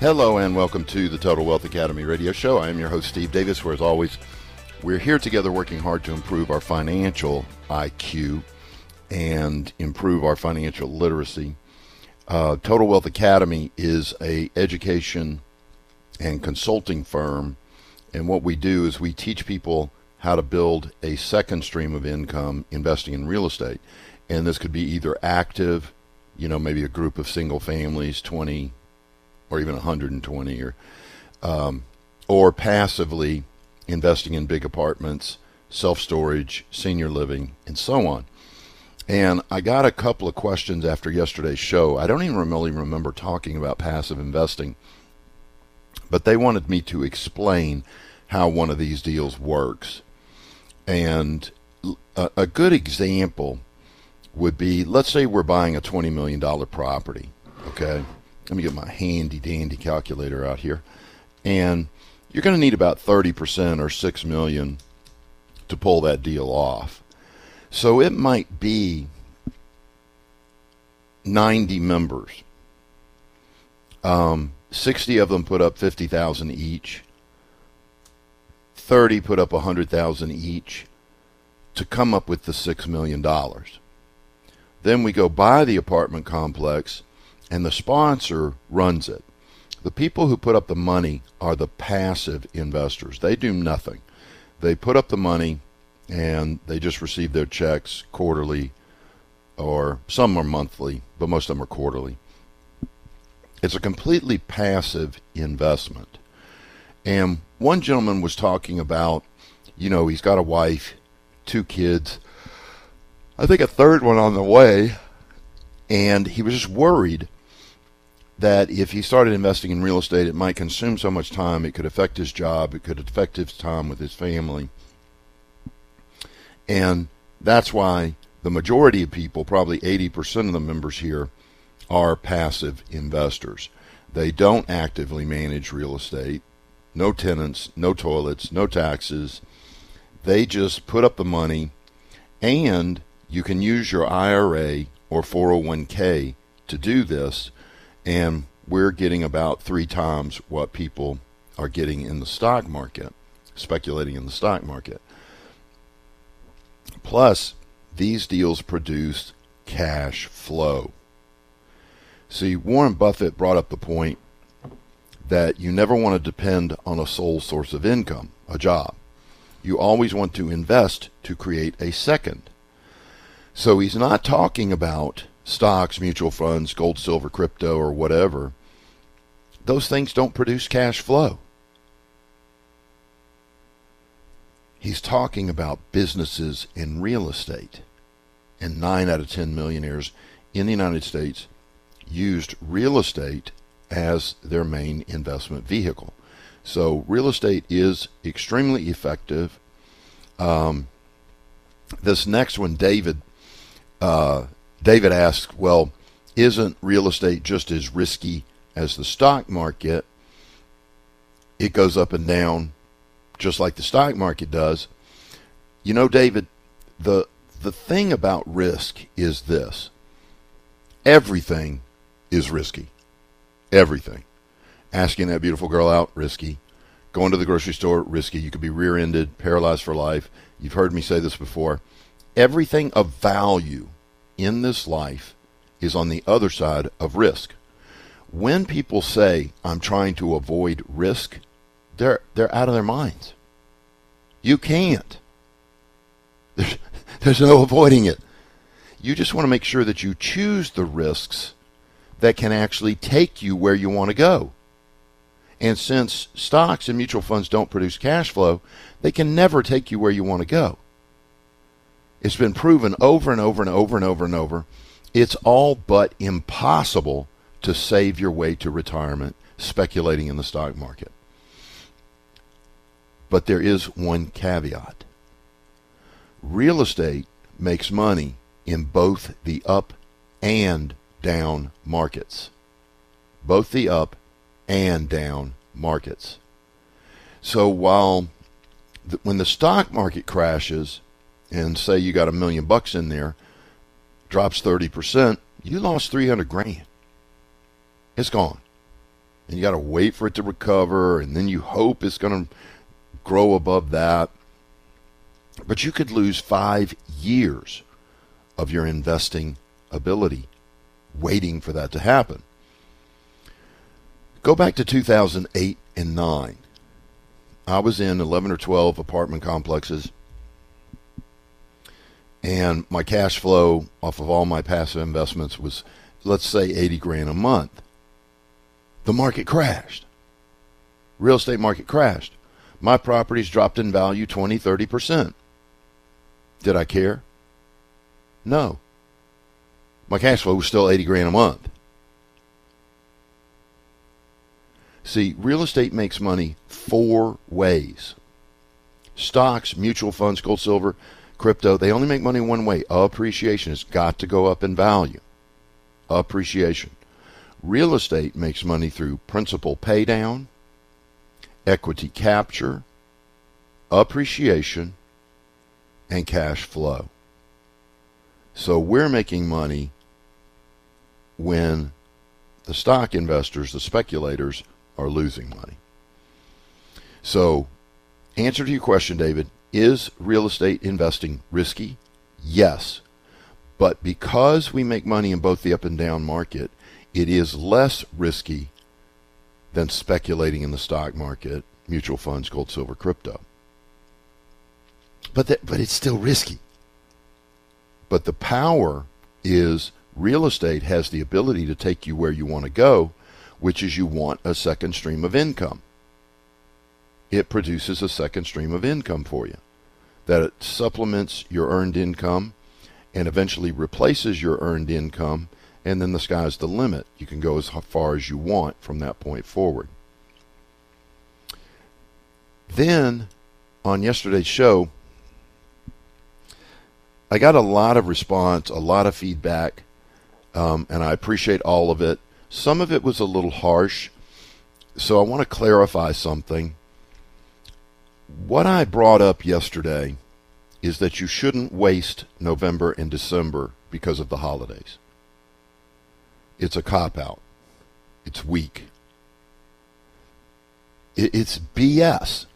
Hello and welcome to the Total Wealth Academy radio show. I am your host, Steve Davis, where as always, we're here together working hard to improve our financial IQ and improve our financial literacy. Uh, Total Wealth Academy is a education and consulting firm, and what we do is we teach people how to build a second stream of income investing in real estate. And this could be either active, you know, maybe a group of single families, 20, or even 120 or um, or passively investing in big apartments, self-storage, senior living, and so on. And I got a couple of questions after yesterday's show. I don't even really remember talking about passive investing, but they wanted me to explain how one of these deals works. And a, a good example would be let's say we're buying a $20 million property, okay? Let me get my handy dandy calculator out here. And you're going to need about 30% or 6 million to pull that deal off. So it might be 90 members. Um, 60 of them put up 50,000 each. 30 put up 100,000 each to come up with the 6 million dollars. Then we go buy the apartment complex and the sponsor runs it. The people who put up the money are the passive investors. They do nothing. They put up the money and they just receive their checks quarterly or some are monthly, but most of them are quarterly. It's a completely passive investment. And one gentleman was talking about, you know, he's got a wife, two kids, I think a third one on the way, and he was just worried that if he started investing in real estate, it might consume so much time, it could affect his job, it could affect his time with his family. And that's why the majority of people, probably 80% of the members here, are passive investors. They don't actively manage real estate, no tenants, no toilets, no taxes. They just put up the money, and you can use your IRA or 401k to do this and we're getting about three times what people are getting in the stock market, speculating in the stock market. Plus, these deals produce cash flow. See, Warren Buffett brought up the point that you never want to depend on a sole source of income, a job. You always want to invest to create a second. So he's not talking about stocks, mutual funds, gold, silver, crypto, or whatever, those things don't produce cash flow. He's talking about businesses in real estate. And nine out of 10 millionaires in the United States used real estate as their main investment vehicle. So, real estate is extremely effective. Um, this next one, David, uh, David asks, well, isn't real estate just as risky as the stock market? It goes up and down just like the stock market does. You know, David, the the thing about risk is this. Everything is risky. Everything. Asking that beautiful girl out, risky. Going to the grocery store, risky. You could be rear ended, paralyzed for life. You've heard me say this before. Everything of value in this life is on the other side of risk. When people say, I'm trying to avoid risk, they're, they're out of their minds. You can't. There's, there's no avoiding it. You just want to make sure that you choose the risks that can actually take you where you want to go. And since stocks and mutual funds don't produce cash flow, they can never take you where you want to go. It's been proven over and over and over and over and over. It's all but impossible to save your way to retirement speculating in the stock market. But there is one caveat. Real estate makes money in both the up and down markets. Both the up and down markets. So while the, when the stock market crashes, and say you got a million bucks in there, drops 30%, you lost 300 grand. It's gone. And you got to wait for it to recover, and then you hope it's going to grow above that. But you could lose five years of your investing ability waiting for that to happen. Go back to 2008 and 9. I was in 11 or 12 apartment complexes, and my cash flow off of all my passive investments was, let's say, 80 grand a month. The market crashed. Real estate market crashed. My properties dropped in value 20, 30%. Did I care? No. My cash flow was still 80 grand a month. See, real estate makes money four ways stocks, mutual funds, gold, silver, crypto, they only make money one way appreciation. It's got to go up in value. Appreciation. Real estate makes money through principal paydown, equity capture, appreciation, and cash flow. So we're making money when the stock investors, the speculators, are losing money. So, answer to your question, David is real estate investing risky? Yes. But because we make money in both the up and down market, it is less risky than speculating in the stock market, mutual funds, gold, silver, crypto. But that, but it's still risky. But the power is real estate has the ability to take you where you want to go which is you want a second stream of income. It produces a second stream of income for you that it supplements your earned income and eventually replaces your earned income, and then the sky's the limit. You can go as far as you want from that point forward. Then, on yesterday's show, I got a lot of response, a lot of feedback, um, and I appreciate all of it. Some of it was a little harsh, so I want to clarify something. What I brought up yesterday is that you shouldn't waste November and December because of the holidays. It's a cop out. It's weak. It's BS.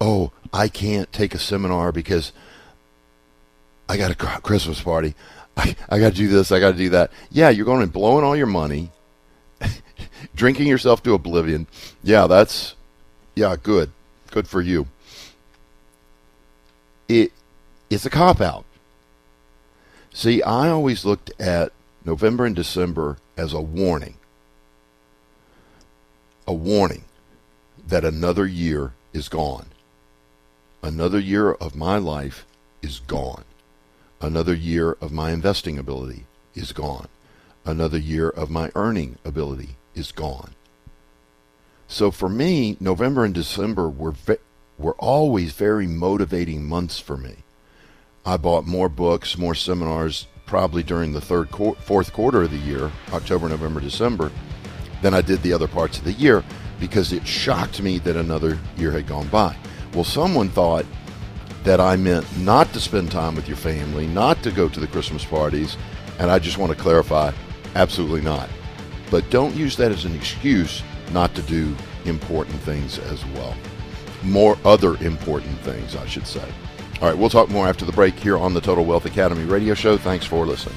Oh, I can't take a seminar because I got a Christmas party. I, I got to do this, I got to do that. Yeah, you're going and blowing all your money, drinking yourself to oblivion. Yeah, that's, yeah, good. Good for you. It, it's a cop out. See, I always looked at November and December as a warning. A warning that another year is gone. Another year of my life is gone. Another year of my investing ability is gone. Another year of my earning ability is gone. So for me, November and December were ve- were always very motivating months for me. I bought more books, more seminars, probably during the third, qu- fourth quarter of the year, October, November, December, than I did the other parts of the year because it shocked me that another year had gone by. Well, someone thought that I meant not to spend time with your family, not to go to the Christmas parties, and I just want to clarify absolutely not. But don't use that as an excuse not to do important things as well. More other important things, I should say. All right, we'll talk more after the break here on the Total Wealth Academy radio show. Thanks for listening.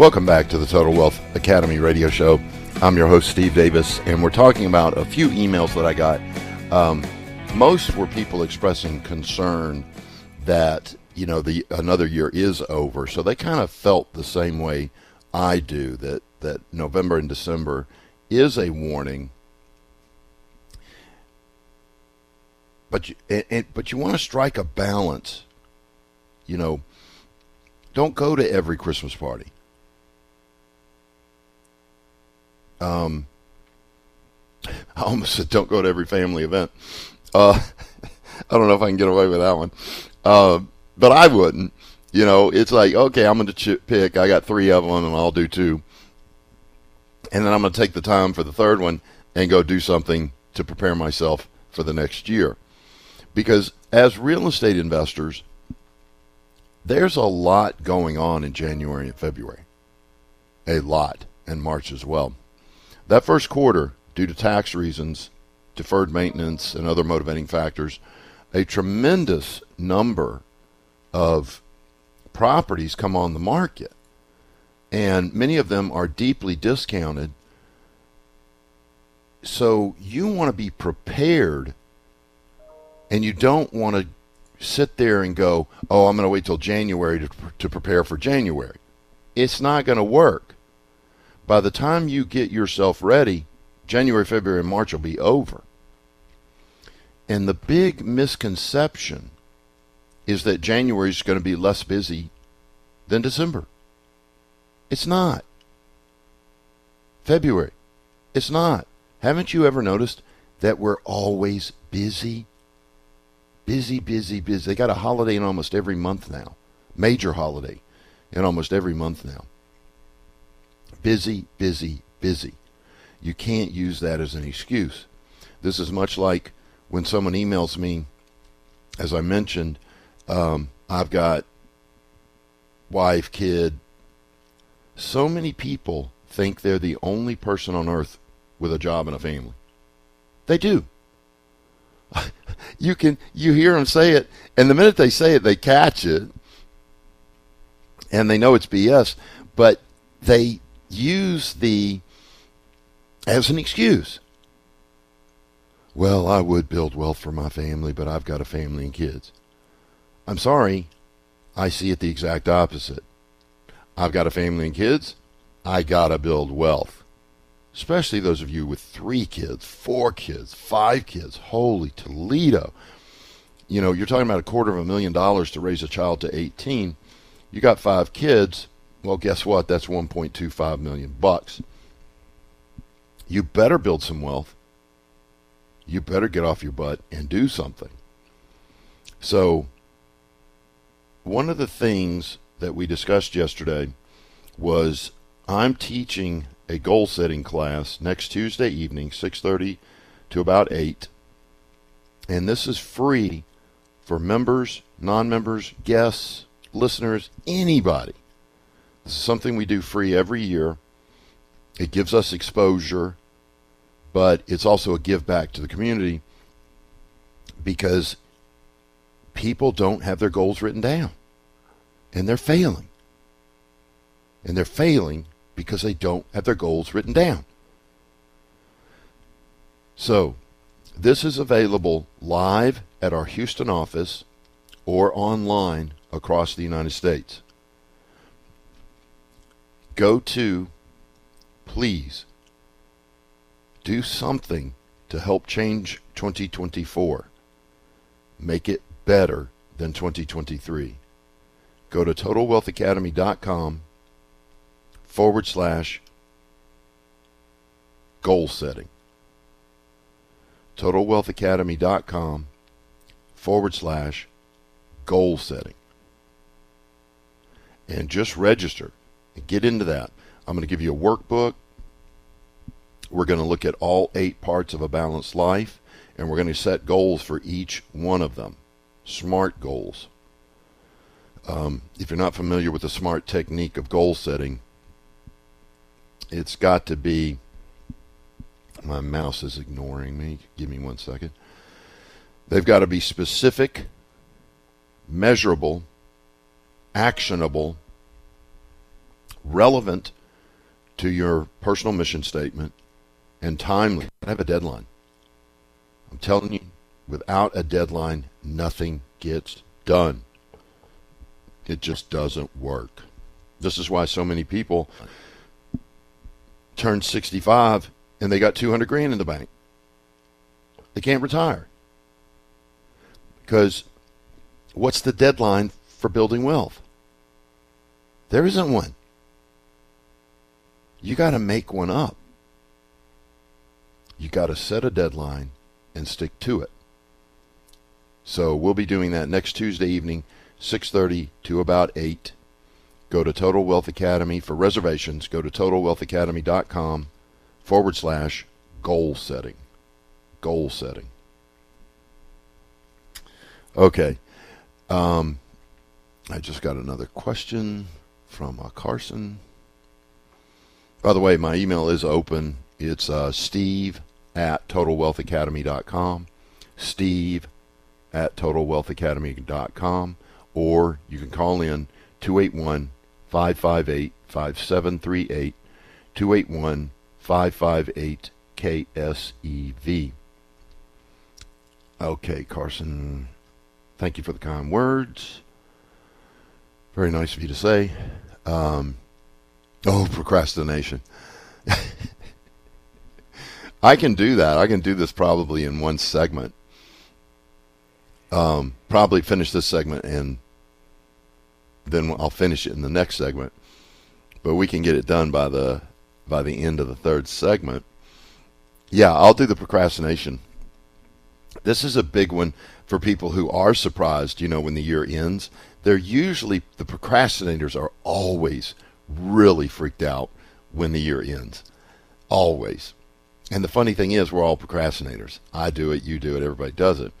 Welcome back to the Total Wealth Academy radio show. I'm your host, Steve Davis, and we're talking about a few emails that I got. Um, most were people expressing concern that you know the another year is over, so they kind of felt the same way I do that that November and December is a warning. But you, and, and, but you want to strike a balance. You know, don't go to every Christmas party. Um, I almost said don't go to every family event. Uh, I don't know if I can get away with that one. Uh, but I wouldn't. You know, it's like, okay, I'm going to pick. I got three of them, and I'll do two. And then I'm going to take the time for the third one and go do something to prepare myself for the next year. Because as real estate investors, there's a lot going on in January and February. A lot, and March as well. That first quarter, due to tax reasons, deferred maintenance, and other motivating factors, a tremendous number of properties come on the market. And many of them are deeply discounted. So you want to be prepared and you don't want to sit there and go, oh, I'm going to wait till January to, to prepare for January. It's not going to work. By the time you get yourself ready, January, February, and March will be over. And the big misconception is that January is going to be less busy than December. It's not. February. It's not. Haven't you ever noticed that we're always busy? Busy, busy, busy. They got a holiday in almost every month now. Major holiday in almost every month now busy, busy, busy. You can't use that as an excuse. This is much like when someone emails me, as I mentioned, um, I've got wife, kid. So many people think they're the only person on earth with a job and a family. They do. you can you hear them say it, and the minute they say it, they catch it, and they know it's BS. But they use the as an excuse. Well, I would build wealth for my family, but I've got a family and kids. I'm sorry, I see it the exact opposite. I've got a family and kids, I gotta build wealth. Especially those of you with three kids, four kids, five kids. Holy Toledo. You know, you're talking about a quarter of a million dollars to raise a child to 18. You got five kids, well, guess what? That's 1.25 million bucks. You better build some wealth. You better get off your butt and do something. So, one of the things that we discussed yesterday was I'm teaching a goal setting class next Tuesday evening, 6:30 to about 8. And this is free for members, non-members, guests, listeners, anybody. Something we do free every year. It gives us exposure, but it's also a give back to the community because people don't have their goals written down and they're failing. And they're failing because they don't have their goals written down. So, this is available live at our Houston office or online across the United States go to, please do something to help change 2024. Make it better than 2023. Go to TotalWealthAcademy.com forward slash goal setting. TotalWealthAcademy.com forward slash goal setting. And just register get into that. I'm going to give you a workbook. We're going to look at all eight parts of a balanced life, and we're going to set goals for each one of them. SMART goals. Um, if you're not familiar with the SMART technique of goal setting, it's got to be. My mouse is ignoring me. Give me one second. They've got to be specific, measurable, actionable, relevant to your personal mission statement, and timely. I have a deadline. I'm telling you, without a deadline, nothing gets done. It just doesn't work. This is why so many people turn 65 and they got 200 grand in the bank. They can't retire. Because what's the deadline for building wealth? There isn't one. You got to make one up. You got to set a deadline and stick to it. So we'll be doing that next Tuesday evening, 6:30 to about 8. Go to Total Wealth Academy for reservations. Go to totalwealthacademy.com forward slash goal setting. Goal setting. Okay. Um, I just got another question from uh, Carson. By the way, my email is open. It's uh, steve at totalwealthacademy.com. Steve at totalwealthacademy.com. Or you can call in 281 558 5738. 281 558 KSEV. Okay, Carson, thank you for the kind words. Very nice of you to say. Um, oh, procrastination. I can do that. I can do this probably in one segment. Um, probably finish this segment and then I'll finish it in the next segment. But we can get it done by the by the end of the third segment. Yeah, I'll do the procrastination. This is a big one for people who are surprised, you know, when the year ends. They're usually the procrastinators are always really freaked out when the year ends. Always. And the funny thing is, we're all procrastinators. I do it, you do it, everybody does it.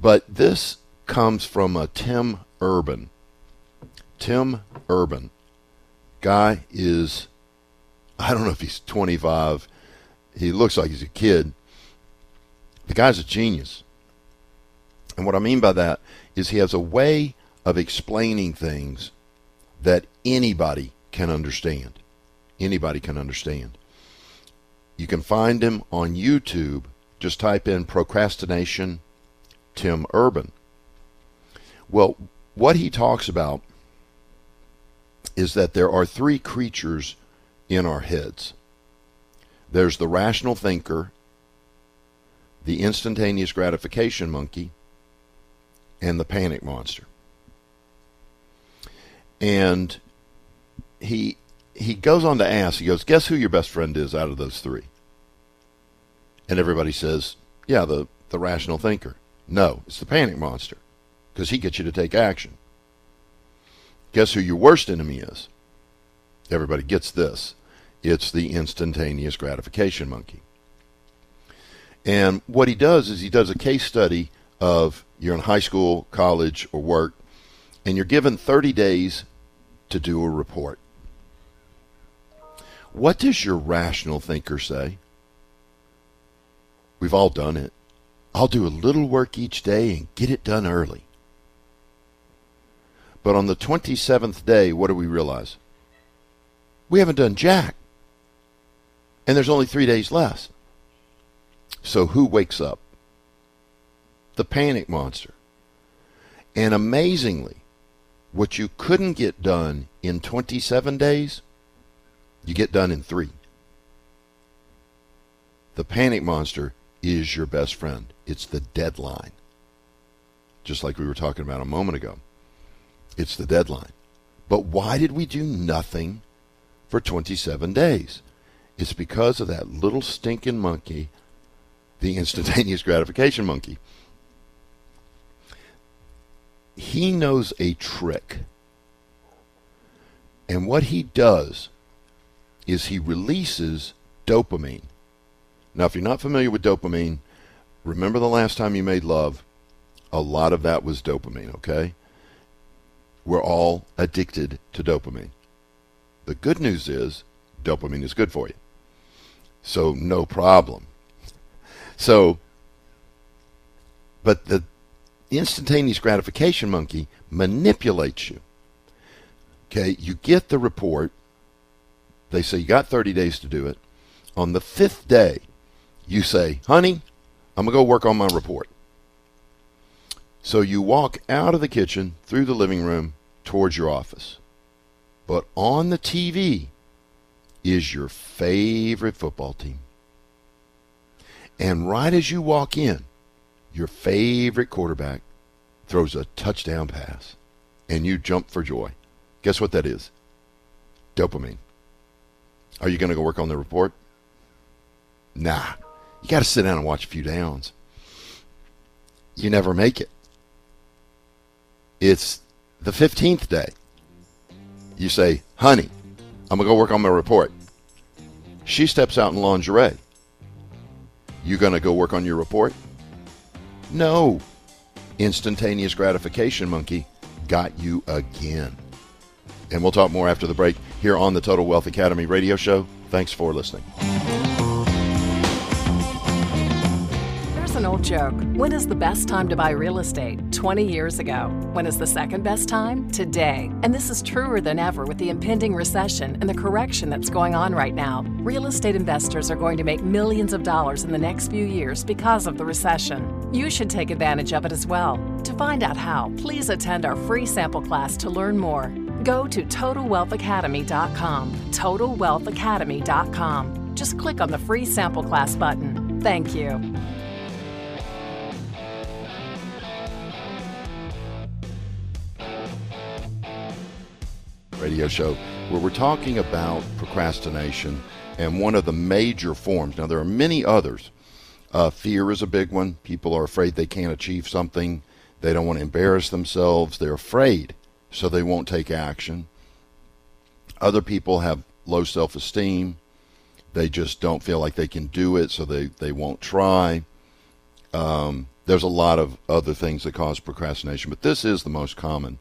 But this comes from a Tim Urban. Tim Urban. Guy is, I don't know if he's 25. He looks like he's a kid. The guy's a genius. And what I mean by that is he has a way of explaining things that anybody can understand. Anybody can understand. You can find him on YouTube. Just type in procrastination Tim Urban. Well, what he talks about is that there are three creatures in our heads there's the rational thinker, the instantaneous gratification monkey, and the panic monster. And he he goes on to ask, he goes, guess who your best friend is out of those three? And everybody says, yeah, the, the rational thinker. No, it's the panic monster because he gets you to take action. Guess who your worst enemy is? Everybody gets this. It's the instantaneous gratification monkey. And what he does is he does a case study of you're in high school, college, or work, and you're given 30 days to do a report. What does your rational thinker say? We've all done it. I'll do a little work each day and get it done early. But on the 27th day, what do we realize? We haven't done jack. And there's only three days left. So who wakes up? The panic monster. And amazingly, what you couldn't get done in 27 days, you get done in three. The panic monster is your best friend. It's the deadline. Just like we were talking about a moment ago. It's the deadline. But why did we do nothing for 27 days? It's because of that little stinking monkey, the instantaneous gratification monkey. He knows a trick. And what he does is he releases dopamine. Now, if you're not familiar with dopamine, remember the last time you made love? A lot of that was dopamine, okay? We're all addicted to dopamine. The good news is dopamine is good for you. So, no problem. So, but the instantaneous gratification monkey manipulates you. Okay, you get the report They say you got 30 days to do it. On the fifth day, you say, honey, I'm going to go work on my report. So you walk out of the kitchen, through the living room, towards your office. But on the TV is your favorite football team. And right as you walk in, your favorite quarterback throws a touchdown pass and you jump for joy. Guess what that is? Dopamine. Are you going to go work on the report? Nah. You got to sit down and watch a few downs. You never make it. It's the 15th day. You say, honey, I'm going to go work on my report. She steps out in lingerie. You going to go work on your report? No. Instantaneous gratification monkey got you again. And we'll talk more after the break here on the Total Wealth Academy radio show. Thanks for listening. Here's an old joke. When is the best time to buy real estate? 20 years ago. When is the second best time? Today. And this is truer than ever with the impending recession and the correction that's going on right now. Real estate investors are going to make millions of dollars in the next few years because of the recession. You should take advantage of it as well. To find out how, please attend our free sample class to learn more. Go to TotalWealthAcademy.com. TotalWealthAcademy.com. Just click on the free sample class button. Thank you. radio show where we're talking about procrastination and one of the major forms. Now, there are many others. Uh, fear is a big one. People are afraid they can't achieve something. They don't want to embarrass themselves. They're afraid, so they won't take action. Other people have low self esteem. They just don't feel like they can do it, so they, they won't try. Um, there's a lot of other things that cause procrastination, but this is the most common.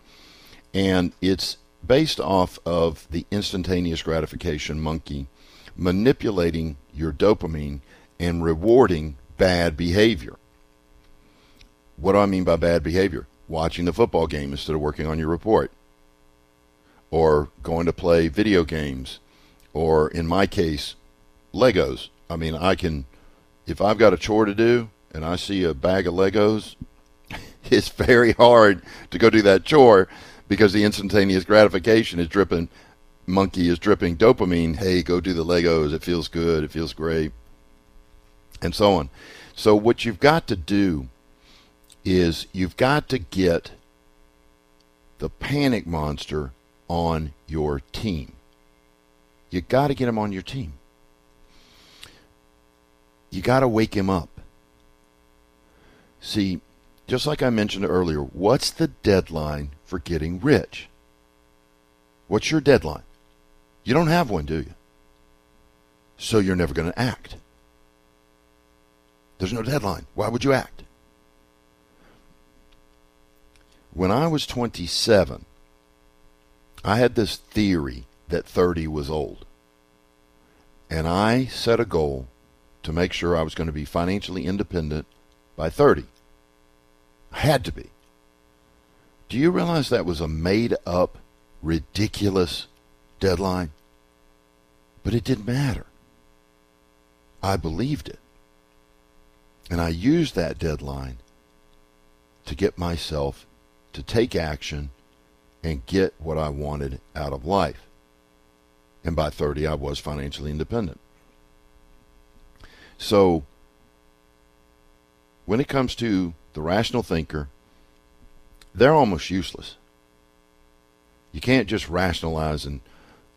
And it's based off of the instantaneous gratification monkey manipulating your dopamine and rewarding bad behavior. What do I mean by bad behavior? Watching the football game instead of working on your report, or going to play video games, or in my case, Legos. I mean, I can, if I've got a chore to do and I see a bag of Legos, it's very hard to go do that chore because the instantaneous gratification is dripping monkey is dripping dopamine. Hey go do the legos. It feels good. It feels great. And so on. So what you've got to do is you've got to get the panic monster on your team you got to get him on your team you got to wake him up see just like I mentioned earlier, what's the deadline for getting rich? What's your deadline? You don't have one, do you? So you're never going to act. There's no deadline. Why would you act? When I was 27, I had this theory that 30 was old. And I set a goal to make sure I was going to be financially independent by 30. I had to be. Do you realize that was a made up, ridiculous deadline? But it didn't matter. I believed it. And I used that deadline to get myself to take action and get what I wanted out of life. And by 30, I was financially independent. So, when it comes to the rational thinker, they're almost useless. You can't just rationalize and,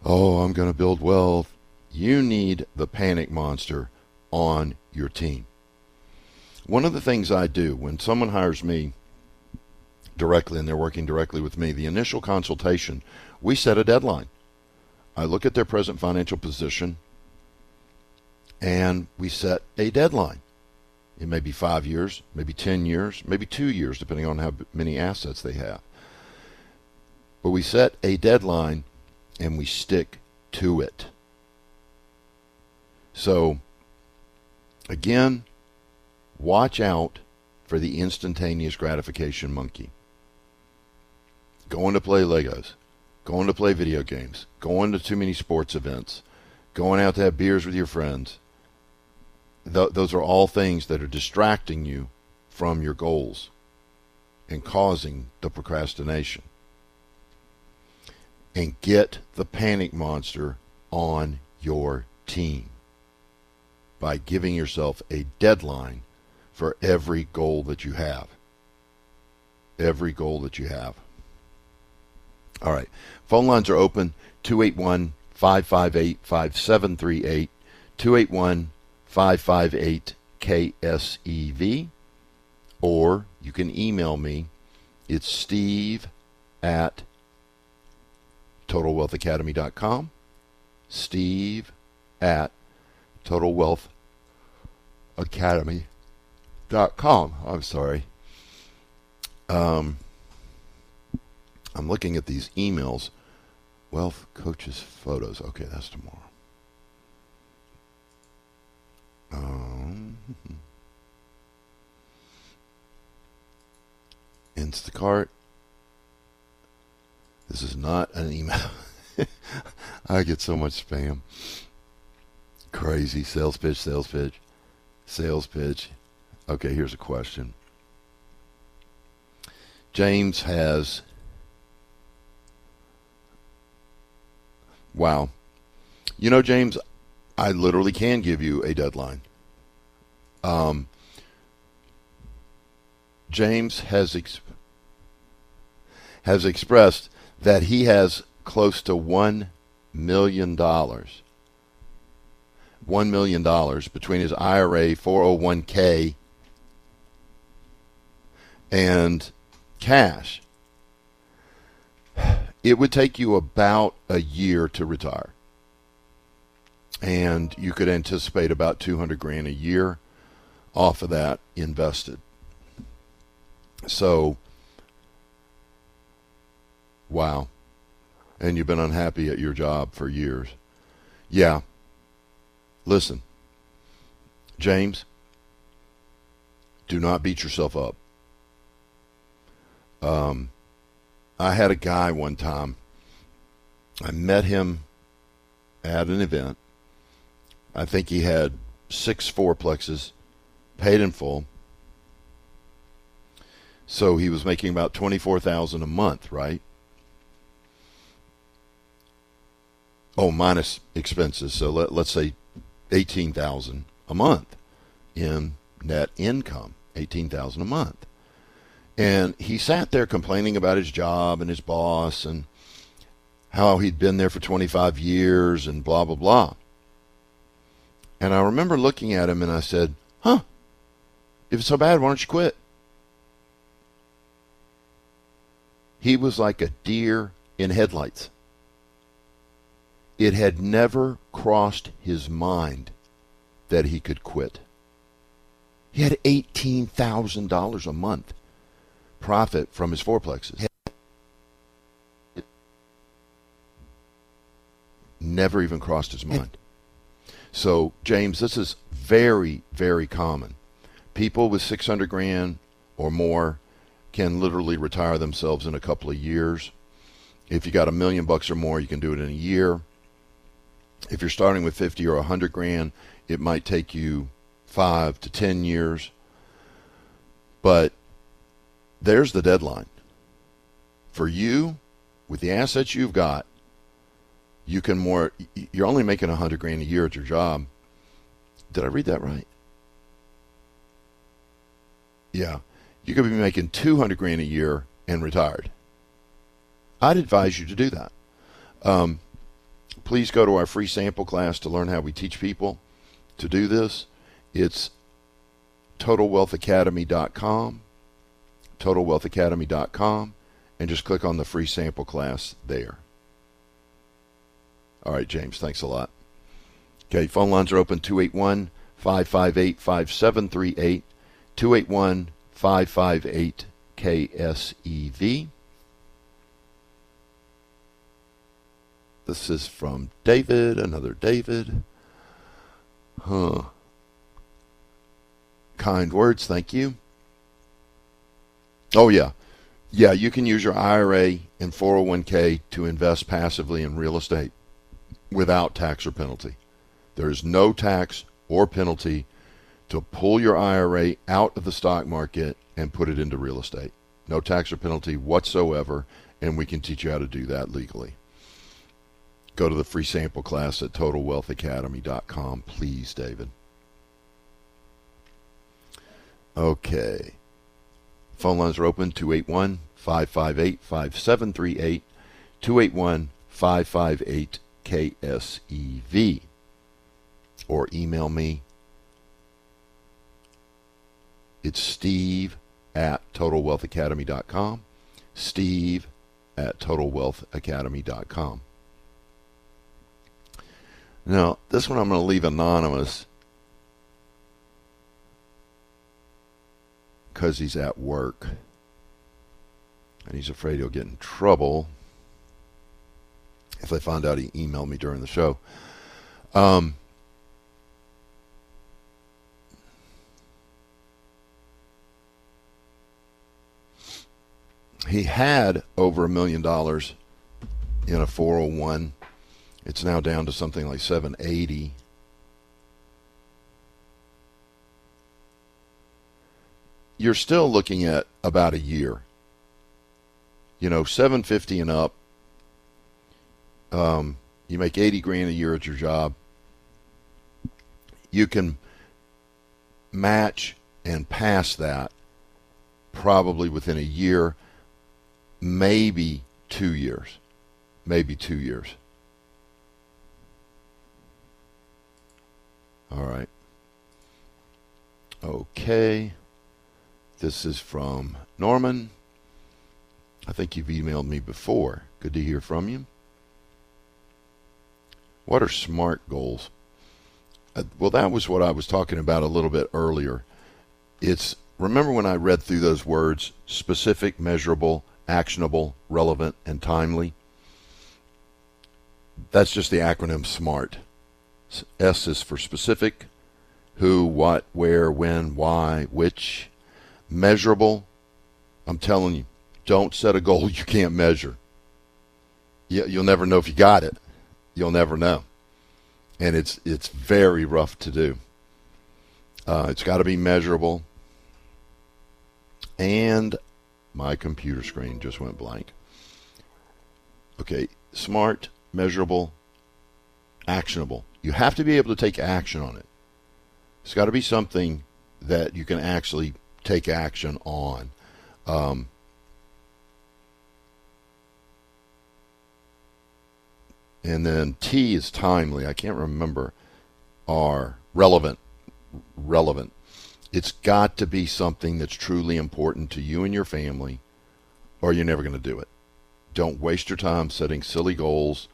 oh, I'm going to build wealth. You need the panic monster on your team. One of the things I do when someone hires me directly and they're working directly with me, the initial consultation, we set a deadline. I look at their present financial position and we set a deadline. It may be five years, maybe 10 years, maybe two years, depending on how many assets they have. But we set a deadline and we stick to it. So, again, watch out for the instantaneous gratification monkey. Going to play Legos, going to play video games, going to too many sports events, going out to have beers with your friends. Th- those are all things that are distracting you from your goals and causing the procrastination. And get the panic monster on your team by giving yourself a deadline for every goal that you have. Every goal that you have. All right. Phone lines are open 281 558 5738. 281 558 KSEV. Or you can email me. It's steve at totalwealthacademy.com. Steve at totalwealthacademy.com. I'm sorry. Um, I'm looking at these emails. Wealth coaches photos. Okay, that's tomorrow. Um, Instacart. This is not an email. I get so much spam. Crazy sales pitch, sales pitch, sales pitch. Okay, here's a question. James has. Wow. You know, James, I literally can give you a deadline. Um, James has ex- has expressed that he has close to one million dollars. One million dollars between his IRA, 401k, and cash. It would take you about a year to retire. And you could anticipate about 200 grand a year off of that invested. So, wow. And you've been unhappy at your job for years. Yeah. Listen, James, do not beat yourself up. Um, I had a guy one time. I met him at an event. I think he had six fourplexes, paid in full. So he was making about twenty four thousand a month, right? Oh, minus expenses. So let let's say eighteen thousand a month in net income. Eighteen thousand a month. And he sat there complaining about his job and his boss and how he'd been there for 25 years and blah, blah, blah. And I remember looking at him and I said, Huh, if it's so bad, why don't you quit? He was like a deer in headlights. It had never crossed his mind that he could quit. He had $18,000 a month profit from his fourplexes. Never even crossed his mind. So, James, this is very, very common. People with 600 grand or more can literally retire themselves in a couple of years. If you got a million bucks or more, you can do it in a year. If you're starting with 50 or 100 grand, it might take you 5 to 10 years. But there's the deadline. For you, with the assets you've got, you can more. You're only making a hundred grand a year at your job. Did I read that right? Yeah, you could be making two hundred grand a year and retired. I'd advise you to do that. Um, please go to our free sample class to learn how we teach people to do this. It's totalwealthacademy.com totalwealthacademy.com and just click on the free sample class there. All right, James, thanks a lot. Okay, phone lines are open 281 558 5738, 281 558 KSEV. This is from David, another David. Huh. Kind words, thank you. Oh, yeah. Yeah, you can use your IRA and 401k to invest passively in real estate without tax or penalty. There is no tax or penalty to pull your IRA out of the stock market and put it into real estate. No tax or penalty whatsoever, and we can teach you how to do that legally. Go to the free sample class at totalwealthacademy.com, please, David. Okay. Phone lines are open 281 558 5738, 281 558 KSEV. Or email me. It's steve at totalwealthacademy.com. Steve at totalwealthacademy.com. Now, this one I'm going to leave anonymous because he's at work and he's afraid he'll get in trouble if they find out he emailed me during the show. Um, he had over a million dollars in a 401. It's now down to something like 780. You're still looking at about a year. You know, 750 and up. Um, you make 80 grand a year at your job. You can match and pass that probably within a year maybe two years. Maybe two years. All right. Okay. This is from Norman. I think you've emailed me before. Good to hear from you. What are SMART goals? Uh, well, that was what I was talking about a little bit earlier. It's remember when I read through those words specific, measurable, actionable, relevant, and timely. That's just the acronym SMART. S is for specific, who, what, where, when, why, which. Measurable. I'm telling you, don't set a goal you can't measure. You'll never know if you got it. You'll never know. And it's it's very rough to do. Uh, it's got to be measurable. And my computer screen just went blank. Okay, smart, measurable, actionable. You have to be able to take action on it. It's got to be something that you can actually take action on. Um, and then T is timely. I can't remember. R relevant. Relevant. It's got to be something that's truly important to you and your family, or you're never going to do it. Don't waste your time setting silly goals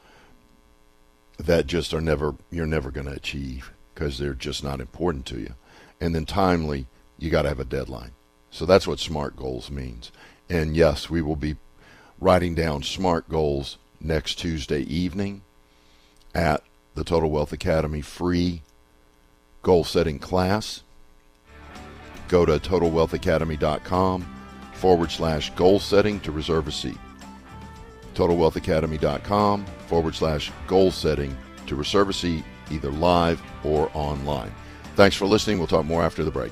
that just are never you're never going to achieve because they're just not important to you. And then timely, you got to have a deadline. So that's what SMART goals means. And yes, we will be writing down SMART goals next Tuesday evening at the Total Wealth Academy free goal setting class go to totalwealthacademy.com forward slash goal setting to reserve a seat. totalwealthacademy.com forward slash goal setting to reserve a seat either live or online. Thanks for listening. We'll talk more after the break.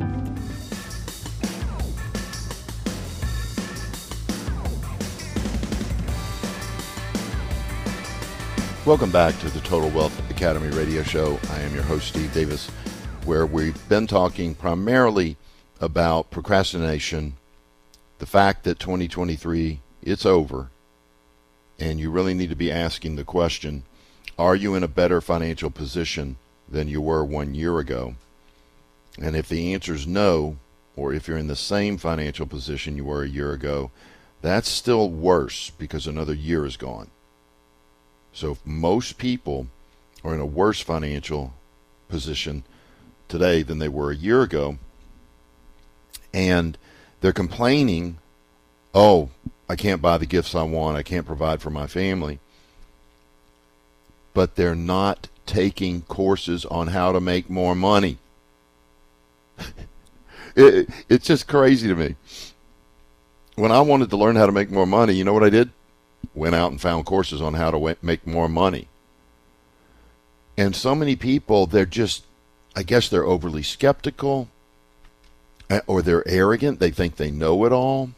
Welcome back to the Total Wealth Academy radio show. I am your host, Steve Davis, where we've been talking primarily about procrastination, the fact that 2023 it's over, and you really need to be asking the question, are you in a better financial position than you were one year ago? And if the answer is no, or if you're in the same financial position you were a year ago, that's still worse because another year is gone. So most people are in a worse financial position today than they were a year ago. And they're complaining, oh, I can't buy the gifts I want, I can't provide for my family. But they're not taking courses on how to make more money. it, it's just crazy to me. When I wanted to learn how to make more money, you know what I did? Went out and found courses on how to make more money. And so many people, they're just, I guess they're overly skeptical eh, or they're arrogant. They think they know it all.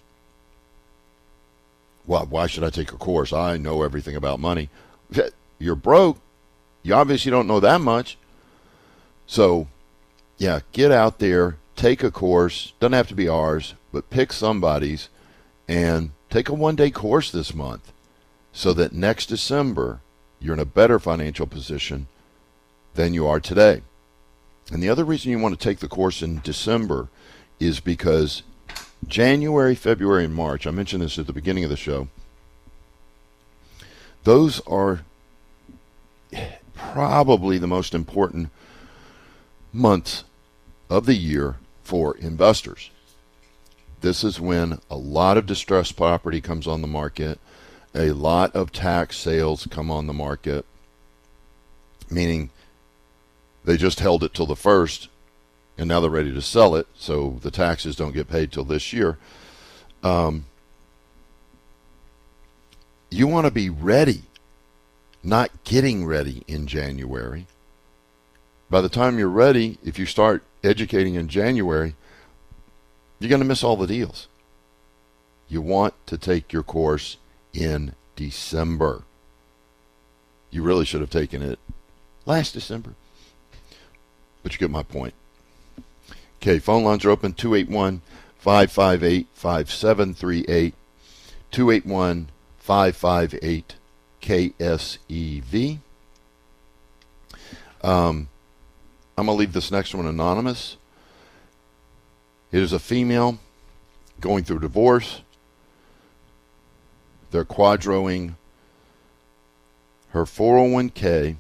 Well, why should I take a course? I know everything about money. You're broke. You obviously don't know that much. So, yeah, get out there, take a course. Doesn't have to be ours, but pick somebody's and take a one day course this month so that next December you're in a better financial position than you are today. And the other reason you want to take the course in December is because January, February, and March, I mentioned this at the beginning of the show, those are probably the most important months of the year for investors. This is when a lot of distressed property comes on the market, a lot of tax sales come on the market, meaning they just held it till the first, and now they're ready to sell it, so the taxes don't get paid till this year. Um, you want to be ready, not getting ready in January. By the time you're ready, if you start educating in January, you're going to miss all the deals. You want to take your course in December. You really should have taken it last December. But you get my point. Okay, phone lines are open 281 558 5738. 281 558 KSEV. Um, I'm going to leave this next one anonymous. It is a female going through divorce. They're QDROing her 401k,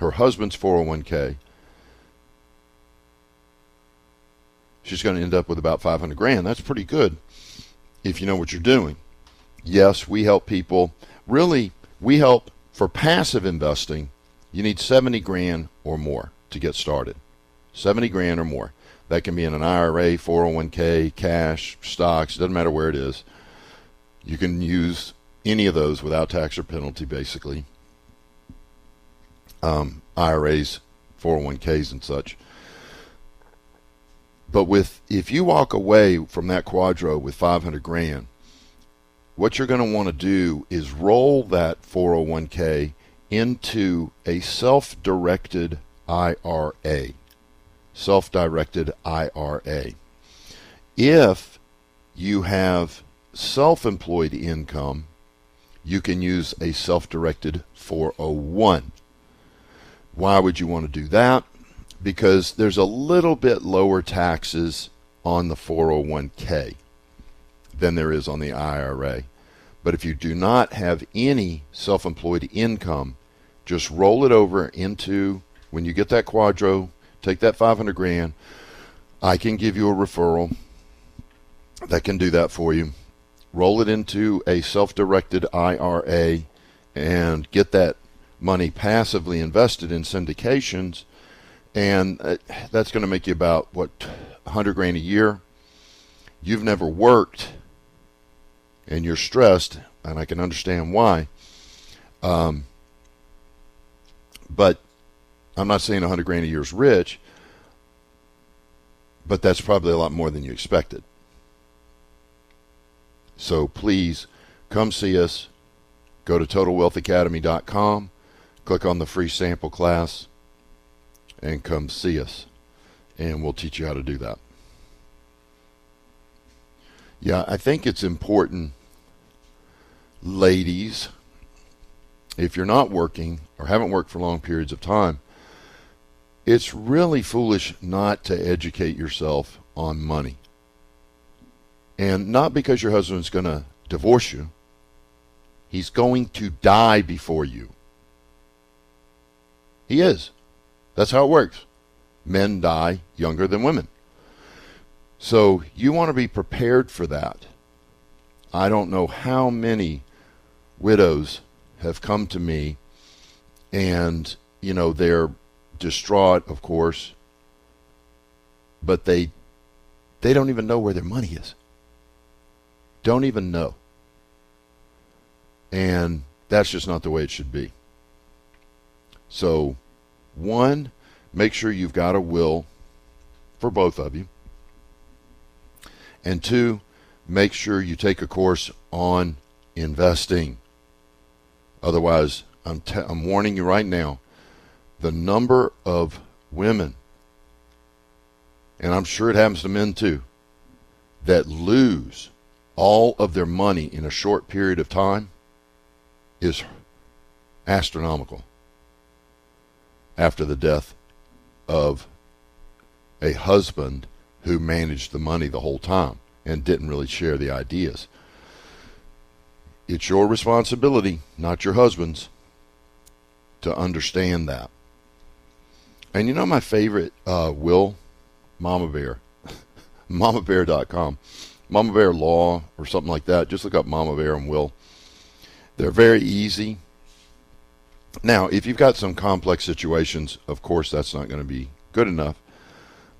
her husband's 401k, she's going to end up with about 500 grand. That's pretty good if you know what you're doing. Yes, we help people. Really, we help for passive investing. You need 70 grand or more to get started. 70 grand or more. That can be in an IRA, 401k, cash, stocks, doesn't matter where it is. You can use any of those without tax or penalty, basically. Um, IRAs, 401ks, and such. But with if you walk away from that QDRO with 500 grand, what you're going to want to do is roll that 401k into a self-directed IRA. Self-directed IRA. If you have self-employed income, you can use a self-directed 401. Why would you want to do that? because there's a little bit lower taxes on the 401k than there is on the IRA. But if you do not have any self employed income, just roll it over into when you get that QDRO, take that 500 grand. I can give you a referral that can do that for you. Roll it into a self directed IRA and get that money passively invested in syndications and uh, that's going to make you about what 100 grand a year. You've never worked, and you're stressed, and I can understand why. Um, but I'm not saying 100 grand a year is rich, but that's probably a lot more than you expected. So please come see us. Go to TotalWealthAcademy.com, click on the free sample class and come see us, and we'll teach you how to do that. Yeah, I think it's important, ladies, if you're not working or haven't worked for long periods of time, it's really foolish not to educate yourself on money. And not because your husband's going to divorce you. He's going to die before you. He is. That's how it works. Men die younger than women. So you want to be prepared for that. I don't know how many widows have come to me and, you know, they're distraught, of course, but they they don't even know where their money is. Don't even know. And that's just not the way it should be. So, one, make sure you've got a will for both of you. And two, make sure you take a course on investing. Otherwise, I'm, t- I'm warning you right now the number of women, and I'm sure it happens to men too, that lose all of their money in a short period of time is astronomical after the death of a husband who managed the money the whole time and didn't really share the ideas. It's your responsibility, not your husband's, to understand that. And you know my favorite uh, will? Mama Bear. MamaBear.com. Mama Bear Law or something like that. Just look up Mama Bear and Will. They're very easy. Now, if you've got some complex situations, of course that's not going to be good enough.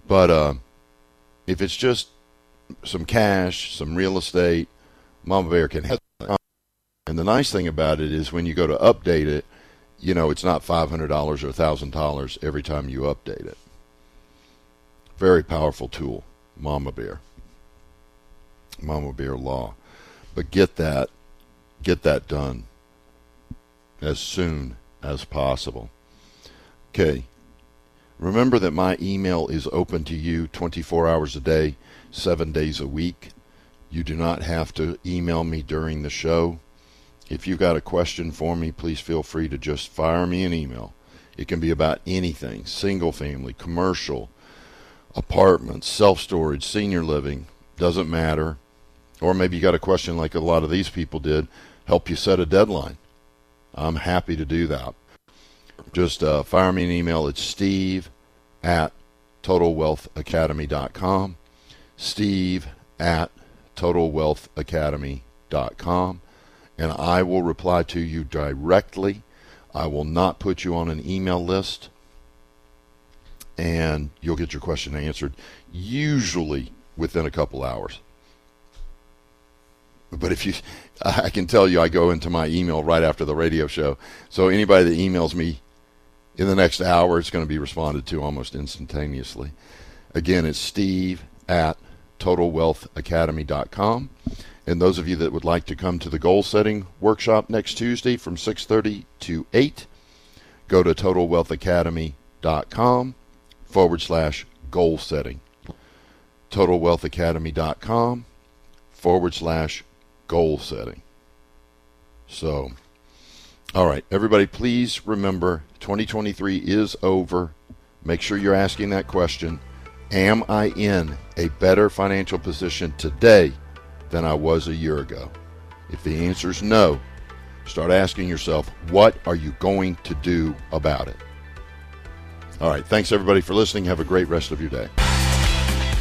But uh, if it's just some cash, some real estate, Mama Bear can help. And the nice thing about it is when you go to update it, you know, it's not $500 or $1,000 every time you update it. Very powerful tool, Mama Bear. Mama Bear Law. But get that, get that done as soon as possible. Okay. Remember that my email is open to you 24 hours a day, seven days a week. You do not have to email me during the show. If you've got a question for me, please feel free to just fire me an email. It can be about anything single family, commercial, apartments, self storage, senior living, doesn't matter. Or maybe you got a question like a lot of these people did, help you set a deadline. I'm happy to do that. Just uh, fire me an email. It's steve at totalwealthacademy.com. Steve at totalwealthacademy.com. And I will reply to you directly. I will not put you on an email list. And you'll get your question answered usually within a couple hours. But if you, I can tell you, I go into my email right after the radio show. So anybody that emails me in the next hour, it's going to be responded to almost instantaneously. Again, it's steve at totalwealthacademy.com. And those of you that would like to come to the goal setting workshop next Tuesday from 6:30 to 8, go to totalwealthacademy.com forward slash goal setting. Totalwealthacademy.com forward slash goal setting. So, all right, everybody, please remember 2023 is over. Make sure you're asking that question Am I in a better financial position today than I was a year ago? If the answer is no, start asking yourself, what are you going to do about it? All right, thanks everybody for listening. Have a great rest of your day.